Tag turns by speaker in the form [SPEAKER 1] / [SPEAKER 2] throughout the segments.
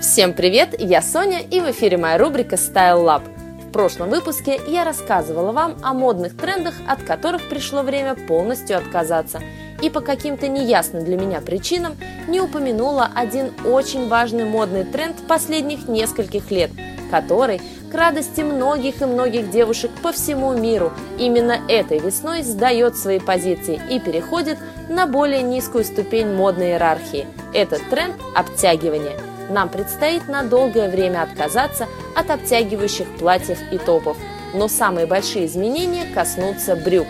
[SPEAKER 1] Всем привет, я Соня и в эфире моя рубрика Style Lab. В прошлом выпуске я рассказывала вам о модных трендах, от которых пришло время полностью отказаться. И по каким-то неясным для меня причинам не упомянула один очень важный модный тренд последних нескольких лет, который, к радости многих и многих девушек по всему миру, именно этой весной сдает свои позиции и переходит на более низкую ступень модной иерархии. Этот тренд – обтягивание – нам предстоит на долгое время отказаться от обтягивающих платьев и топов. Но самые большие изменения коснутся брюк.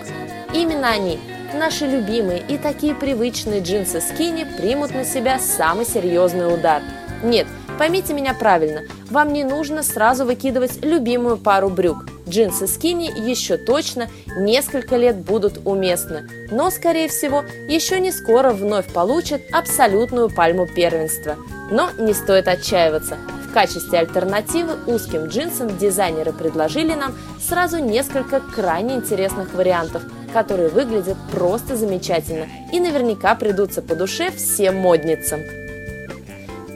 [SPEAKER 1] Именно они, наши любимые и такие привычные джинсы скини, примут на себя самый серьезный удар. Нет, поймите меня правильно, вам не нужно сразу выкидывать любимую пару брюк. Джинсы скини еще точно несколько лет будут уместны, но, скорее всего, еще не скоро вновь получат абсолютную пальму первенства. Но не стоит отчаиваться. В качестве альтернативы узким джинсам дизайнеры предложили нам сразу несколько крайне интересных вариантов, которые выглядят просто замечательно и наверняка придутся по душе всем модницам.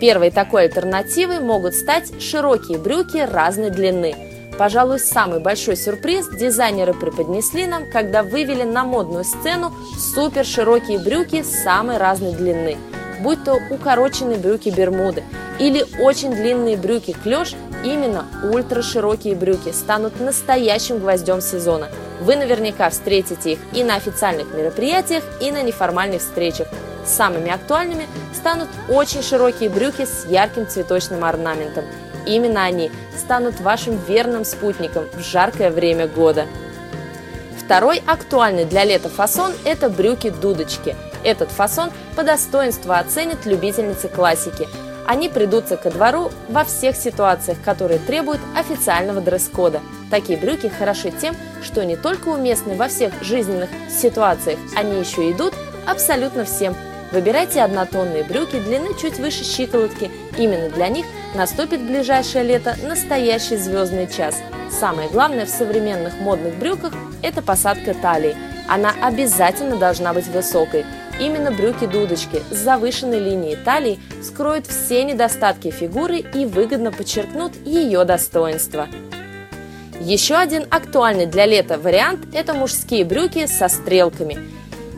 [SPEAKER 1] Первой такой альтернативой могут стать широкие брюки разной длины. Пожалуй, самый большой сюрприз дизайнеры преподнесли нам, когда вывели на модную сцену супер широкие брюки самой разной длины – будь то укороченные брюки Бермуды или очень длинные брюки клеш, именно ультраширокие брюки станут настоящим гвоздем сезона. Вы наверняка встретите их и на официальных мероприятиях, и на неформальных встречах. Самыми актуальными станут очень широкие брюки с ярким цветочным орнаментом. Именно они станут вашим верным спутником в жаркое время года. Второй актуальный для лета фасон – это брюки-дудочки. Этот фасон по достоинству оценят любительницы классики. Они придутся ко двору во всех ситуациях, которые требуют официального дресс-кода. Такие брюки хороши тем, что не только уместны во всех жизненных ситуациях, они еще идут абсолютно всем. Выбирайте однотонные брюки длины чуть выше щиколотки. Именно для них наступит ближайшее лето настоящий звездный час. Самое главное в современных модных брюках – это посадка талии. Она обязательно должна быть высокой. Именно брюки-дудочки с завышенной линией талии скроют все недостатки фигуры и выгодно подчеркнут ее достоинство. Еще один актуальный для лета вариант – это мужские брюки со стрелками.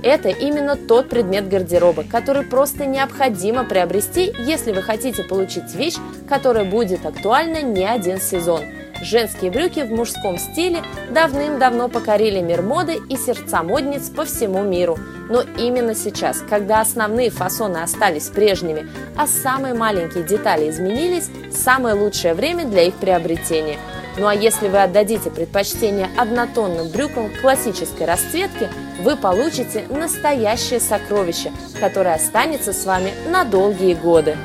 [SPEAKER 1] Это именно тот предмет гардероба, который просто необходимо приобрести, если вы хотите получить вещь, которая будет актуальна не один сезон – Женские брюки в мужском стиле давным-давно покорили мир моды и сердца модниц по всему миру. Но именно сейчас, когда основные фасоны остались прежними, а самые маленькие детали изменились, самое лучшее время для их приобретения. Ну а если вы отдадите предпочтение однотонным брюкам классической расцветки, вы получите настоящее сокровище, которое останется с вами на долгие годы.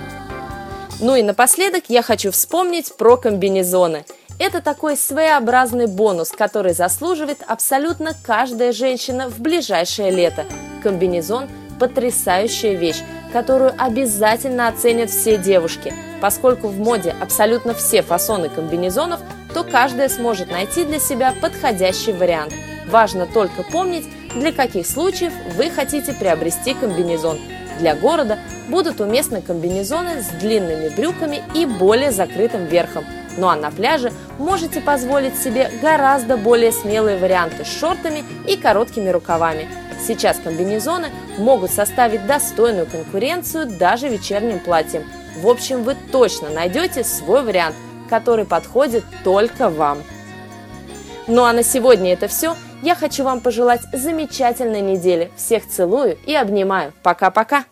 [SPEAKER 1] Ну и напоследок я хочу вспомнить про комбинезоны – это такой своеобразный бонус, который заслуживает абсолютно каждая женщина в ближайшее лето. Комбинезон – потрясающая вещь, которую обязательно оценят все девушки. Поскольку в моде абсолютно все фасоны комбинезонов, то каждая сможет найти для себя подходящий вариант. Важно только помнить, для каких случаев вы хотите приобрести комбинезон. Для города будут уместны комбинезоны с длинными брюками и более закрытым верхом – ну а на пляже можете позволить себе гораздо более смелые варианты с шортами и короткими рукавами. Сейчас комбинезоны могут составить достойную конкуренцию даже вечерним платьям. В общем, вы точно найдете свой вариант, который подходит только вам. Ну а на сегодня это все. Я хочу вам пожелать замечательной недели. Всех целую и обнимаю. Пока-пока.